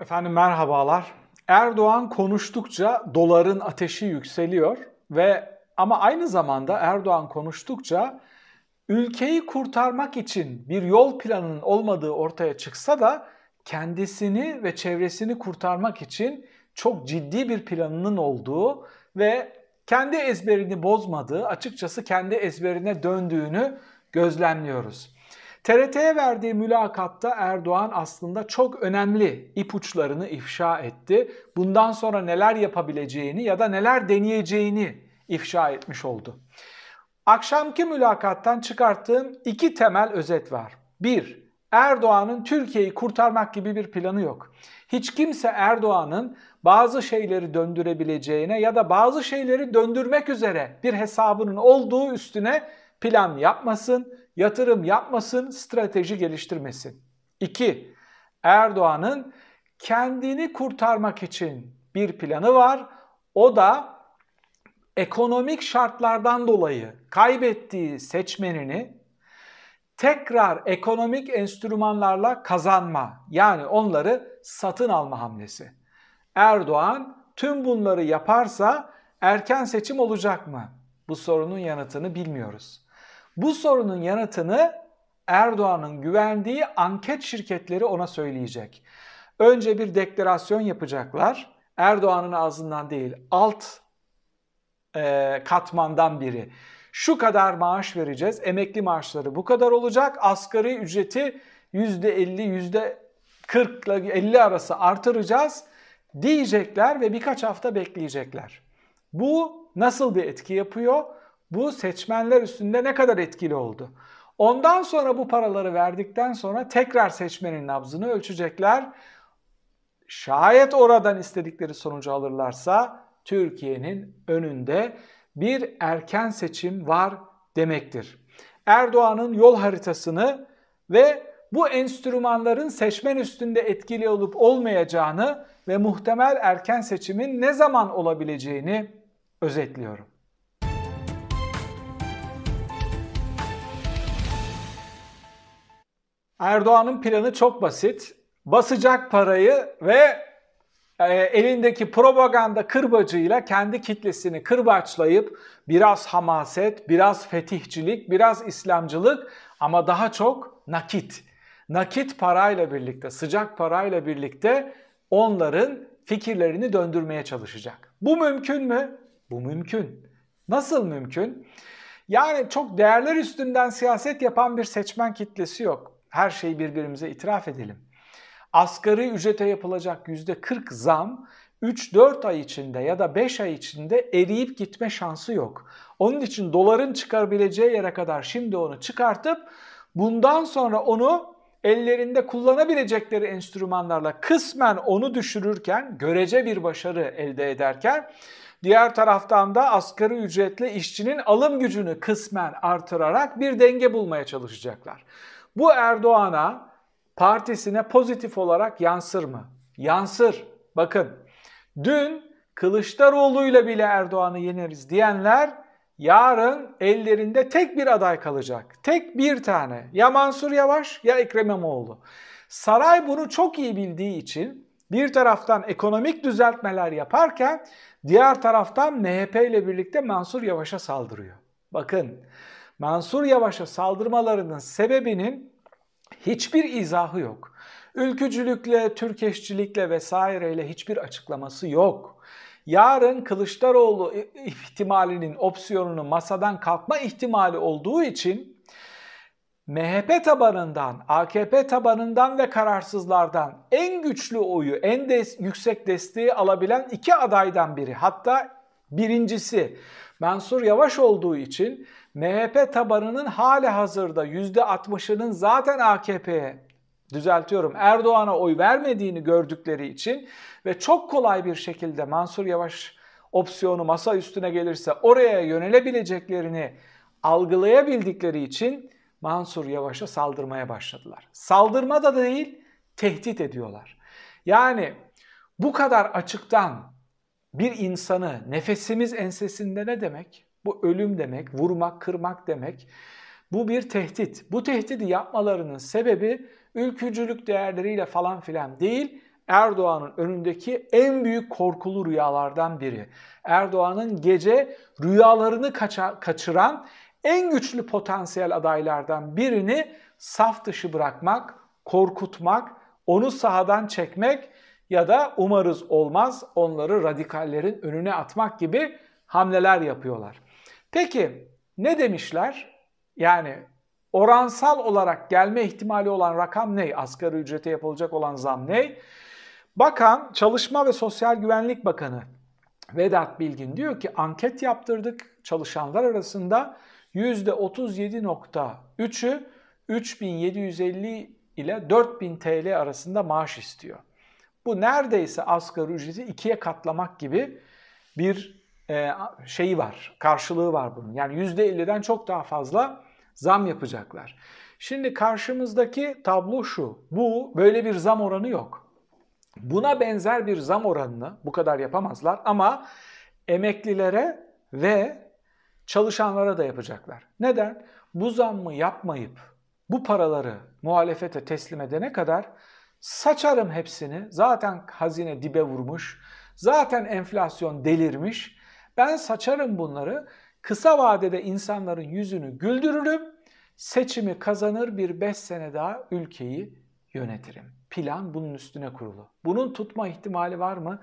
Efendim merhabalar. Erdoğan konuştukça doların ateşi yükseliyor ve ama aynı zamanda Erdoğan konuştukça ülkeyi kurtarmak için bir yol planının olmadığı ortaya çıksa da kendisini ve çevresini kurtarmak için çok ciddi bir planının olduğu ve kendi ezberini bozmadığı, açıkçası kendi ezberine döndüğünü gözlemliyoruz. TRT'ye verdiği mülakatta Erdoğan aslında çok önemli ipuçlarını ifşa etti. Bundan sonra neler yapabileceğini ya da neler deneyeceğini ifşa etmiş oldu. Akşamki mülakattan çıkarttığım iki temel özet var. Bir, Erdoğan'ın Türkiye'yi kurtarmak gibi bir planı yok. Hiç kimse Erdoğan'ın bazı şeyleri döndürebileceğine ya da bazı şeyleri döndürmek üzere bir hesabının olduğu üstüne plan yapmasın, yatırım yapmasın, strateji geliştirmesin. 2. Erdoğan'ın kendini kurtarmak için bir planı var. O da ekonomik şartlardan dolayı kaybettiği seçmenini tekrar ekonomik enstrümanlarla kazanma yani onları satın alma hamlesi. Erdoğan tüm bunları yaparsa erken seçim olacak mı? Bu sorunun yanıtını bilmiyoruz. Bu sorunun yanıtını Erdoğan'ın güvendiği anket şirketleri ona söyleyecek. Önce bir deklarasyon yapacaklar. Erdoğan'ın ağzından değil, alt e, katmandan biri. Şu kadar maaş vereceğiz, emekli maaşları bu kadar olacak, asgari ücreti %50, %40 ile 50 arası artıracağız diyecekler ve birkaç hafta bekleyecekler. Bu nasıl bir etki yapıyor? Bu seçmenler üstünde ne kadar etkili oldu? Ondan sonra bu paraları verdikten sonra tekrar seçmenin nabzını ölçecekler. Şayet oradan istedikleri sonucu alırlarsa Türkiye'nin önünde bir erken seçim var demektir. Erdoğan'ın yol haritasını ve bu enstrümanların seçmen üstünde etkili olup olmayacağını ve muhtemel erken seçimin ne zaman olabileceğini özetliyorum. Erdoğan'ın planı çok basit. Basacak parayı ve e, elindeki propaganda kırbacıyla kendi kitlesini kırbaçlayıp biraz hamaset, biraz fetihçilik, biraz İslamcılık ama daha çok nakit. Nakit parayla birlikte, sıcak parayla birlikte onların fikirlerini döndürmeye çalışacak. Bu mümkün mü? Bu mümkün. Nasıl mümkün? Yani çok değerler üstünden siyaset yapan bir seçmen kitlesi yok. Her şeyi birbirimize itiraf edelim. Asgari ücrete yapılacak %40 zam 3-4 ay içinde ya da 5 ay içinde eriyip gitme şansı yok. Onun için doların çıkarabileceği yere kadar şimdi onu çıkartıp bundan sonra onu ellerinde kullanabilecekleri enstrümanlarla kısmen onu düşürürken, görece bir başarı elde ederken diğer taraftan da asgari ücretli işçinin alım gücünü kısmen artırarak bir denge bulmaya çalışacaklar. Bu Erdoğan'a, partisine pozitif olarak yansır mı? Yansır. Bakın dün Kılıçdaroğlu'yla bile Erdoğan'ı yeneriz diyenler yarın ellerinde tek bir aday kalacak. Tek bir tane. Ya Mansur Yavaş ya Ekrem İmamoğlu. Saray bunu çok iyi bildiği için bir taraftan ekonomik düzeltmeler yaparken diğer taraftan MHP ile birlikte Mansur Yavaş'a saldırıyor. Bakın Mansur Yavaş'a saldırmalarının sebebinin hiçbir izahı yok. Ülkücülükle, Türkeşçilikle vesaireyle hiçbir açıklaması yok. Yarın Kılıçdaroğlu ihtimalinin opsiyonunu masadan kalkma ihtimali olduğu için MHP tabanından, AKP tabanından ve kararsızlardan en güçlü oyu, en des yüksek desteği alabilen iki adaydan biri. Hatta birincisi Mansur Yavaş olduğu için MHP tabanının hali hazırda %60'ının zaten AKP'ye düzeltiyorum Erdoğan'a oy vermediğini gördükleri için ve çok kolay bir şekilde Mansur Yavaş opsiyonu masa üstüne gelirse oraya yönelebileceklerini algılayabildikleri için Mansur Yavaş'a saldırmaya başladılar. Saldırma da değil, tehdit ediyorlar. Yani bu kadar açıktan bir insanı nefesimiz ensesinde ne demek? Bu ölüm demek, vurmak, kırmak demek. Bu bir tehdit. Bu tehdidi yapmalarının sebebi ülkücülük değerleriyle falan filan değil, Erdoğan'ın önündeki en büyük korkulu rüyalardan biri. Erdoğan'ın gece rüyalarını kaça, kaçıran en güçlü potansiyel adaylardan birini saf dışı bırakmak, korkutmak, onu sahadan çekmek ya da umarız olmaz onları radikallerin önüne atmak gibi hamleler yapıyorlar. Peki ne demişler? Yani oransal olarak gelme ihtimali olan rakam ne? Asgari ücrete yapılacak olan zam ne? Bakan, Çalışma ve Sosyal Güvenlik Bakanı Vedat Bilgin diyor ki anket yaptırdık çalışanlar arasında %37.3'ü 3750 ile 4000 TL arasında maaş istiyor. Bu neredeyse asgari ücreti ikiye katlamak gibi bir e, şeyi var, karşılığı var bunun. Yani %50'den çok daha fazla zam yapacaklar. Şimdi karşımızdaki tablo şu, bu böyle bir zam oranı yok. Buna benzer bir zam oranını bu kadar yapamazlar ama emeklilere ve çalışanlara da yapacaklar. Neden? Bu zammı yapmayıp bu paraları muhalefete teslim edene kadar saçarım hepsini. Zaten hazine dibe vurmuş. Zaten enflasyon delirmiş. Ben saçarım bunları. Kısa vadede insanların yüzünü güldürürüm. Seçimi kazanır bir 5 sene daha ülkeyi yönetirim. Plan bunun üstüne kurulu. Bunun tutma ihtimali var mı?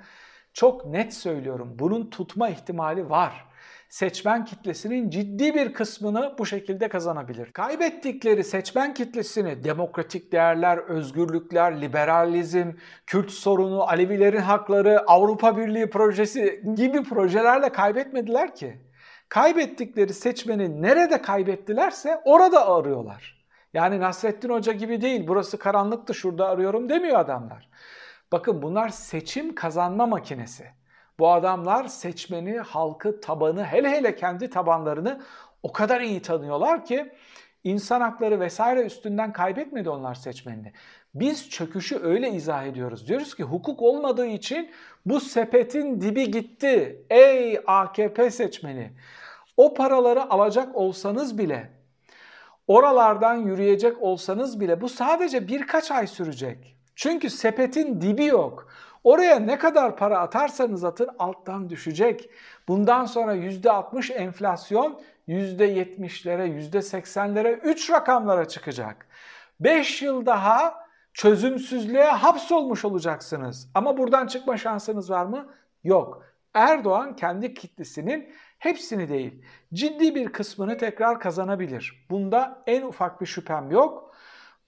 Çok net söylüyorum. Bunun tutma ihtimali var seçmen kitlesinin ciddi bir kısmını bu şekilde kazanabilir. Kaybettikleri seçmen kitlesini demokratik değerler, özgürlükler, liberalizm, Kürt sorunu, Alevilerin hakları, Avrupa Birliği projesi gibi projelerle kaybetmediler ki. Kaybettikleri seçmeni nerede kaybettilerse orada arıyorlar. Yani Nasrettin Hoca gibi değil, burası karanlıktı şurada arıyorum demiyor adamlar. Bakın bunlar seçim kazanma makinesi. Bu adamlar seçmeni, halkı, tabanı, hele hele kendi tabanlarını o kadar iyi tanıyorlar ki insan hakları vesaire üstünden kaybetmedi onlar seçmenini. Biz çöküşü öyle izah ediyoruz. Diyoruz ki hukuk olmadığı için bu sepetin dibi gitti. Ey AKP seçmeni! O paraları alacak olsanız bile, oralardan yürüyecek olsanız bile bu sadece birkaç ay sürecek. Çünkü sepetin dibi yok. Oraya ne kadar para atarsanız atın alttan düşecek. Bundan sonra %60 enflasyon %70'lere, %80'lere 3 rakamlara çıkacak. 5 yıl daha çözümsüzlüğe hapsolmuş olacaksınız. Ama buradan çıkma şansınız var mı? Yok. Erdoğan kendi kitlesinin hepsini değil, ciddi bir kısmını tekrar kazanabilir. Bunda en ufak bir şüphem yok.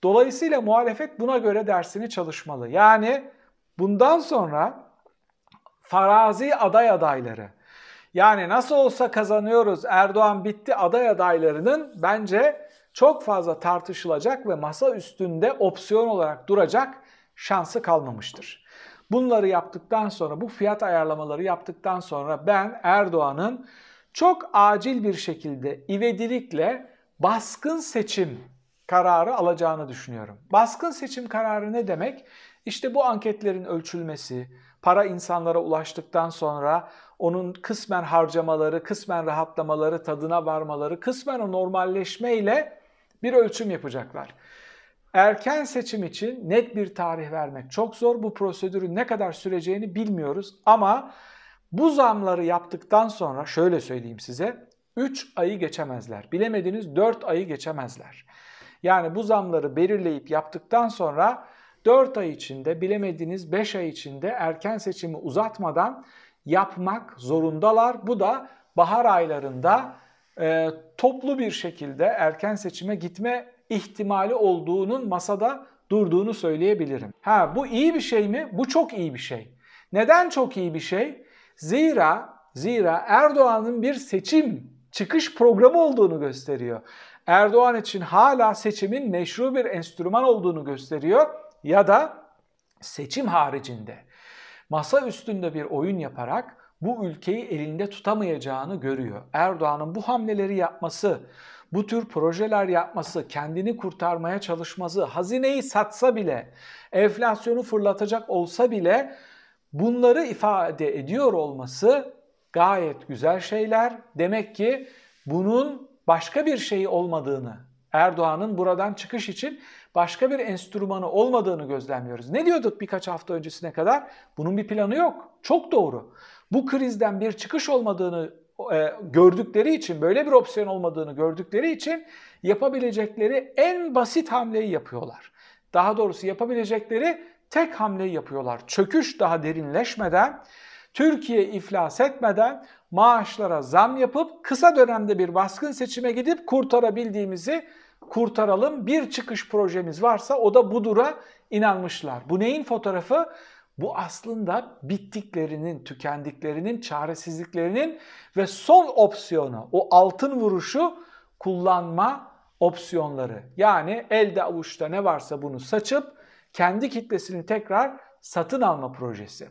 Dolayısıyla muhalefet buna göre dersini çalışmalı. Yani Bundan sonra farazi aday adayları yani nasıl olsa kazanıyoruz Erdoğan bitti aday adaylarının bence çok fazla tartışılacak ve masa üstünde opsiyon olarak duracak şansı kalmamıştır. Bunları yaptıktan sonra bu fiyat ayarlamaları yaptıktan sonra ben Erdoğan'ın çok acil bir şekilde ivedilikle baskın seçim kararı alacağını düşünüyorum. Baskın seçim kararı ne demek? İşte bu anketlerin ölçülmesi, para insanlara ulaştıktan sonra onun kısmen harcamaları, kısmen rahatlamaları, tadına varmaları, kısmen o normalleşmeyle bir ölçüm yapacaklar. Erken seçim için net bir tarih vermek çok zor. Bu prosedürün ne kadar süreceğini bilmiyoruz ama bu zamları yaptıktan sonra şöyle söyleyeyim size 3 ayı geçemezler. Bilemediniz 4 ayı geçemezler. Yani bu zamları belirleyip yaptıktan sonra 4 ay içinde bilemediğiniz 5 ay içinde erken seçimi uzatmadan yapmak zorundalar. Bu da bahar aylarında e, toplu bir şekilde erken seçime gitme ihtimali olduğunun masada durduğunu söyleyebilirim. Ha bu iyi bir şey mi? Bu çok iyi bir şey. Neden çok iyi bir şey? Zira zira Erdoğan'ın bir seçim çıkış programı olduğunu gösteriyor. Erdoğan için hala seçimin meşru bir enstrüman olduğunu gösteriyor ya da seçim haricinde masa üstünde bir oyun yaparak bu ülkeyi elinde tutamayacağını görüyor. Erdoğan'ın bu hamleleri yapması, bu tür projeler yapması, kendini kurtarmaya çalışması, hazineyi satsa bile, enflasyonu fırlatacak olsa bile bunları ifade ediyor olması gayet güzel şeyler. Demek ki bunun başka bir şey olmadığını, Erdoğan'ın buradan çıkış için başka bir enstrümanı olmadığını gözlemliyoruz. Ne diyorduk birkaç hafta öncesine kadar? Bunun bir planı yok. Çok doğru. Bu krizden bir çıkış olmadığını e, gördükleri için, böyle bir opsiyon olmadığını gördükleri için yapabilecekleri en basit hamleyi yapıyorlar. Daha doğrusu yapabilecekleri tek hamleyi yapıyorlar. Çöküş daha derinleşmeden, Türkiye iflas etmeden maaşlara zam yapıp kısa dönemde bir baskın seçime gidip kurtarabildiğimizi kurtaralım. Bir çıkış projemiz varsa o da budura inanmışlar. Bu neyin fotoğrafı? Bu aslında bittiklerinin, tükendiklerinin, çaresizliklerinin ve son opsiyonu, o altın vuruşu kullanma opsiyonları. Yani elde avuçta ne varsa bunu saçıp kendi kitlesini tekrar satın alma projesi.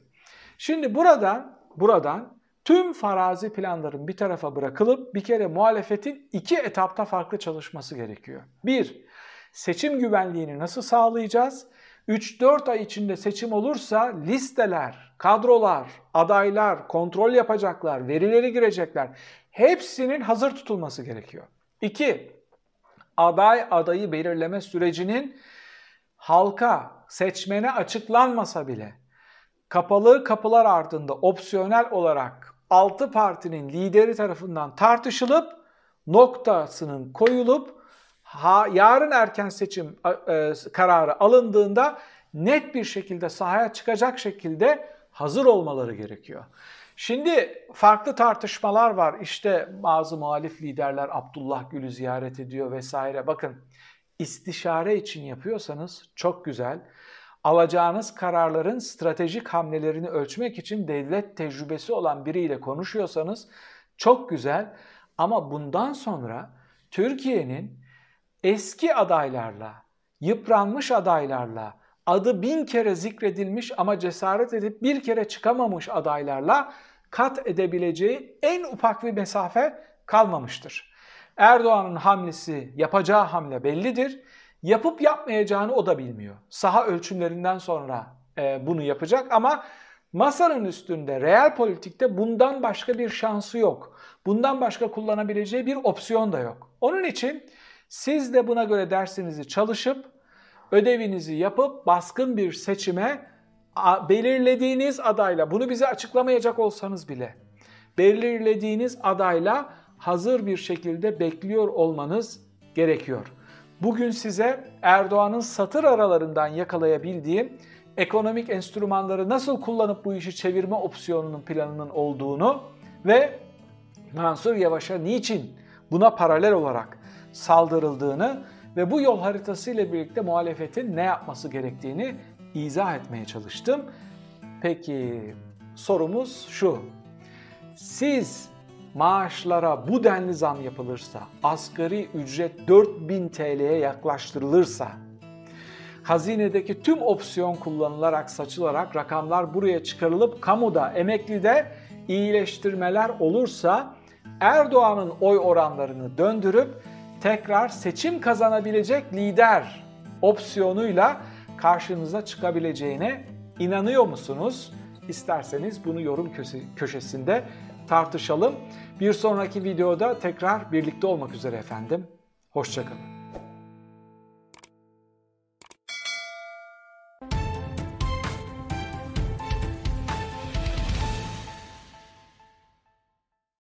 Şimdi buradan buradan tüm farazi planların bir tarafa bırakılıp bir kere muhalefetin iki etapta farklı çalışması gerekiyor. Bir, seçim güvenliğini nasıl sağlayacağız? 3-4 ay içinde seçim olursa listeler, kadrolar, adaylar, kontrol yapacaklar, verileri girecekler. Hepsinin hazır tutulması gerekiyor. 2. Aday adayı belirleme sürecinin halka, seçmene açıklanmasa bile kapalı kapılar ardında opsiyonel olarak 6 partinin lideri tarafından tartışılıp noktasının koyulup ha, yarın erken seçim e, kararı alındığında net bir şekilde sahaya çıkacak şekilde hazır olmaları gerekiyor. Şimdi farklı tartışmalar var. İşte bazı muhalif liderler Abdullah Gül'ü ziyaret ediyor vesaire. Bakın istişare için yapıyorsanız çok güzel. Alacağınız kararların stratejik hamlelerini ölçmek için devlet tecrübesi olan biriyle konuşuyorsanız çok güzel. Ama bundan sonra Türkiye'nin eski adaylarla, yıpranmış adaylarla, adı bin kere zikredilmiş ama cesaret edip bir kere çıkamamış adaylarla kat edebileceği en ufak bir mesafe kalmamıştır. Erdoğan'ın hamlesi, yapacağı hamle bellidir. Yapıp yapmayacağını o da bilmiyor. Saha ölçümlerinden sonra e, bunu yapacak ama masanın üstünde real politikte bundan başka bir şansı yok. Bundan başka kullanabileceği bir opsiyon da yok. Onun için siz de buna göre dersinizi çalışıp ödevinizi yapıp baskın bir seçime belirlediğiniz adayla bunu bize açıklamayacak olsanız bile belirlediğiniz adayla hazır bir şekilde bekliyor olmanız gerekiyor. Bugün size Erdoğan'ın satır aralarından yakalayabildiğim ekonomik enstrümanları nasıl kullanıp bu işi çevirme opsiyonunun planının olduğunu ve Mansur Yavaş'a niçin buna paralel olarak saldırıldığını ve bu yol haritası ile birlikte muhalefetin ne yapması gerektiğini izah etmeye çalıştım. Peki sorumuz şu. Siz maaşlara bu denli zam yapılırsa, asgari ücret 4000 TL'ye yaklaştırılırsa, hazinedeki tüm opsiyon kullanılarak, saçılarak rakamlar buraya çıkarılıp kamuda, emeklide iyileştirmeler olursa Erdoğan'ın oy oranlarını döndürüp tekrar seçim kazanabilecek lider opsiyonuyla karşınıza çıkabileceğine inanıyor musunuz? İsterseniz bunu yorum köşesinde tartışalım. Bir sonraki videoda tekrar birlikte olmak üzere efendim. Hoşçakalın.